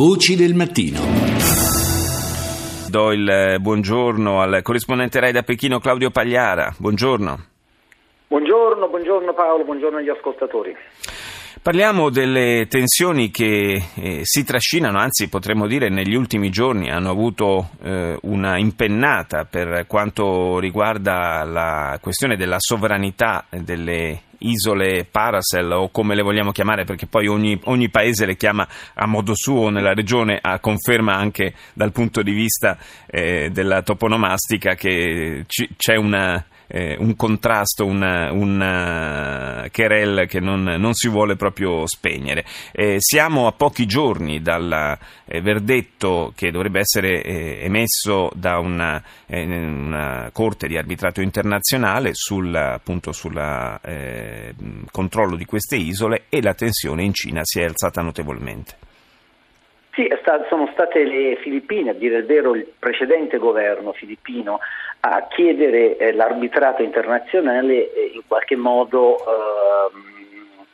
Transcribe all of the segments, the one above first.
Voci del mattino. Do il eh, buongiorno al corrispondente Rai da Pechino Claudio Pagliara. Buongiorno. Buongiorno, buongiorno Paolo, buongiorno agli ascoltatori. Parliamo delle tensioni che eh, si trascinano, anzi potremmo dire negli ultimi giorni hanno avuto eh, una impennata per quanto riguarda la questione della sovranità delle isole Paracel o come le vogliamo chiamare perché poi ogni, ogni, paese le chiama a modo suo nella regione a conferma anche dal punto di vista eh, della toponomastica che c- c'è una eh, un contrasto, una, una querel che non, non, si vuole proprio spegnere. Eh, siamo a pochi giorni dal eh, verdetto che dovrebbe essere eh, emesso da una, eh, una, corte di arbitrato internazionale sul appunto, sulla, eh, controllo di queste isole e la tensione in Cina si è alzata notevolmente. Sì, sono state le Filippine, a dire il vero il precedente governo filippino, a chiedere eh, l'arbitrato internazionale eh, in qualche modo eh,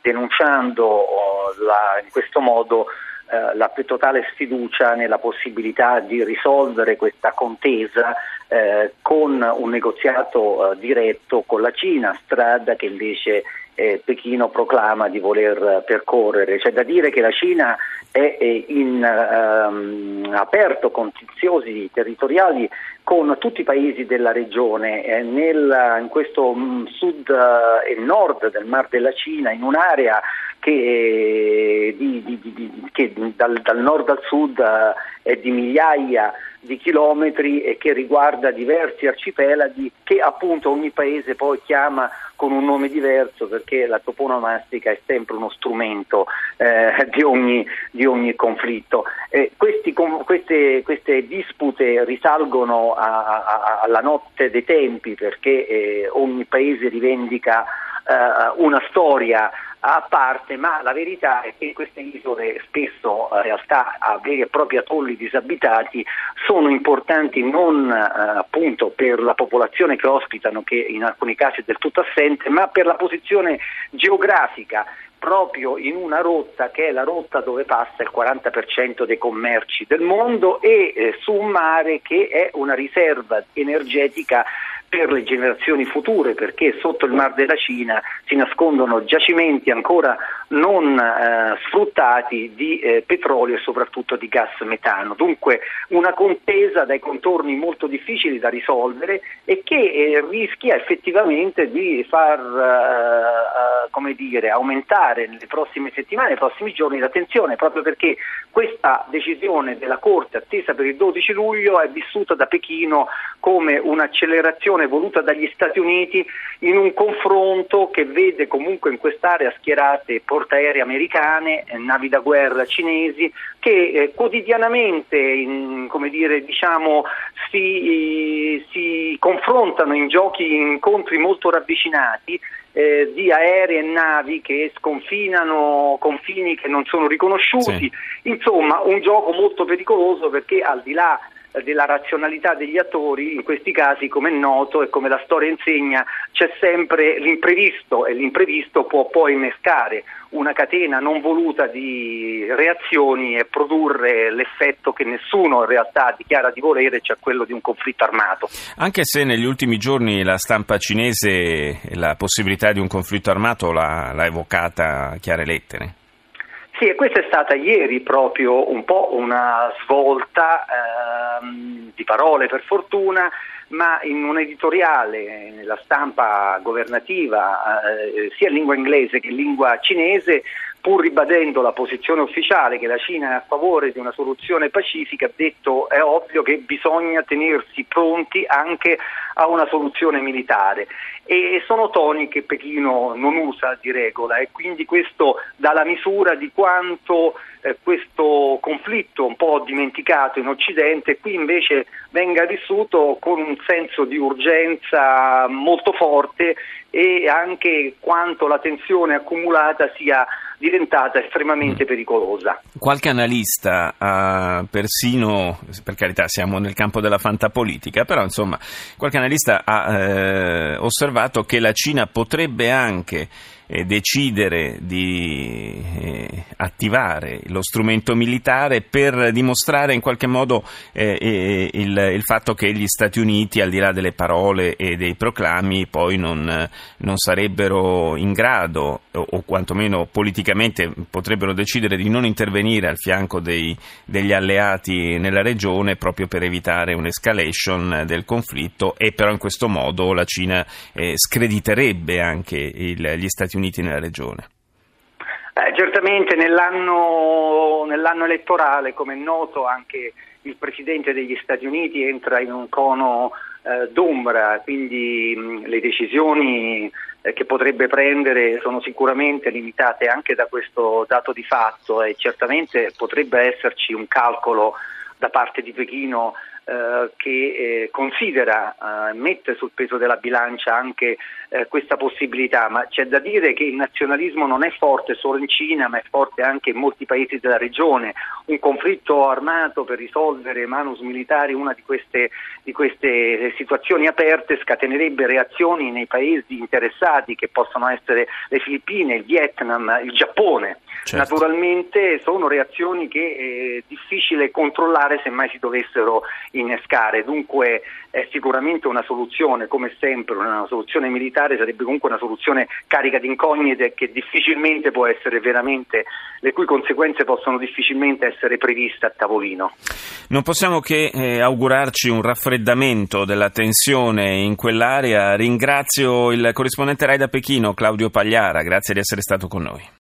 denunciando oh, la, in questo modo eh, la più totale sfiducia nella possibilità di risolvere questa contesa eh, con un negoziato eh, diretto con la Cina, strada che invece eh, Pechino proclama di voler percorrere. C'è da dire che la Cina è in ehm, aperto contenziosi territoriali con tutti i paesi della regione, eh, nel, in questo mm, sud eh, e nord del Mar della Cina, in un'area che, eh, di, di, di, che dal, dal, nord al sud eh, è di migliaia di chilometri e che riguarda diversi arcipelaghi che appunto ogni paese poi chiama con un nome diverso perché la toponomastica è sempre uno strumento eh, di, ogni, di, ogni, conflitto. Eh, questi, com, queste, queste, dispute risalgono a, a, alla notte dei tempi perché eh, ogni paese rivendica eh, una storia a parte, ma la verità è che queste isole spesso in realtà a veri e propri atolli disabitati sono importanti non eh, appunto per la popolazione che ospitano, che in alcuni casi è del tutto assente, ma per la posizione geografica proprio in una rotta che è la rotta dove passa il 40% dei commerci del mondo e eh, su un mare che è una riserva energetica per le generazioni future perché sotto il Mar della Cina si nascondono giacimenti ancora non eh, sfruttati di eh, petrolio e soprattutto di gas metano. Dunque una contesa dai contorni molto difficili da risolvere e che eh, rischia effettivamente di far eh, come dire, aumentare nelle prossime settimane, nei prossimi giorni la tensione proprio perché questa decisione della Corte attesa per il 12 luglio è vissuta da Pechino come un'accelerazione posizione voluta dagli Stati Uniti in un confronto che vede comunque in quest'area schierate portaerei americane, eh, navi da guerra cinesi che eh, quotidianamente in, dire, diciamo, si, si, confrontano in giochi, in incontri molto ravvicinati eh, di aerei e navi che sconfinano confini che non sono riconosciuti, sì. insomma un gioco molto pericoloso perché al di là della razionalità degli attori, in questi casi come è noto e come la storia insegna c'è sempre l'imprevisto e l'imprevisto può poi innescare una catena non voluta di reazioni e produrre l'effetto che nessuno in realtà dichiara di volere, cioè quello di un conflitto armato. Anche se negli ultimi giorni la stampa cinese la possibilità di un conflitto armato l'ha, l'ha evocata a chiare lettere. Sì, e questa è stata ieri proprio un po' una svolta ehm, di parole per fortuna, ma in un editoriale nella stampa governativa, eh, sia in lingua inglese che in lingua cinese, pur ribadendo la posizione ufficiale che la Cina è a favore di una soluzione pacifica, ha detto è ovvio che bisogna tenersi pronti anche a una soluzione militare. E sono toni che Pechino non usa di regola e quindi questo dà la misura di quanto eh, questo conflitto un po' dimenticato in Occidente qui invece venga vissuto con un senso di urgenza molto forte e anche quanto la tensione accumulata sia diventata estremamente mm. pericolosa. Qualche analista ha persino, per carità siamo nel campo della fantapolitica, però insomma qualche analista ha eh, osservato che la Cina potrebbe anche eh, decidere di eh, attivare lo strumento militare per dimostrare in qualche modo eh, eh, il, il, fatto che gli Stati Uniti, al di là delle parole e dei proclami, poi non, non sarebbero in grado, o, o, quantomeno politicamente potrebbero decidere di non intervenire al fianco dei, degli alleati nella regione proprio per evitare un'escalation del conflitto e però in questo modo la Cina eh, screditerebbe anche il, gli Stati Uniti nella regione. Eh, certamente nell'anno, nell'anno, elettorale, come è noto, anche il Presidente degli Stati Uniti entra in un cono eh, d'ombra, quindi mh, le decisioni eh, che potrebbe prendere sono sicuramente limitate anche da questo dato di fatto e certamente potrebbe esserci un calcolo da parte di Pechino eh, che eh, considera, eh, mette sul peso della bilancia anche eh, questa possibilità, ma c'è da dire che il nazionalismo non è forte solo in Cina, ma è forte anche in molti paesi della regione. Un conflitto armato per risolvere manus militari una di queste, di queste situazioni aperte scatenerebbe reazioni nei paesi interessati che possono essere le Filippine, il Vietnam, il Giappone. Certo. Naturalmente sono reazioni che è difficile controllare se mai si dovessero innescare, dunque è sicuramente una soluzione, come sempre, una soluzione militare sarebbe comunque una soluzione carica di incognite che difficilmente può essere veramente, le cui conseguenze possono difficilmente essere previste a tavolino. Non possiamo che eh, augurarci un raffreddamento della tensione in quell'area. Ringrazio il corrispondente Rai da Pechino, Claudio Pagliara, grazie di essere stato con noi.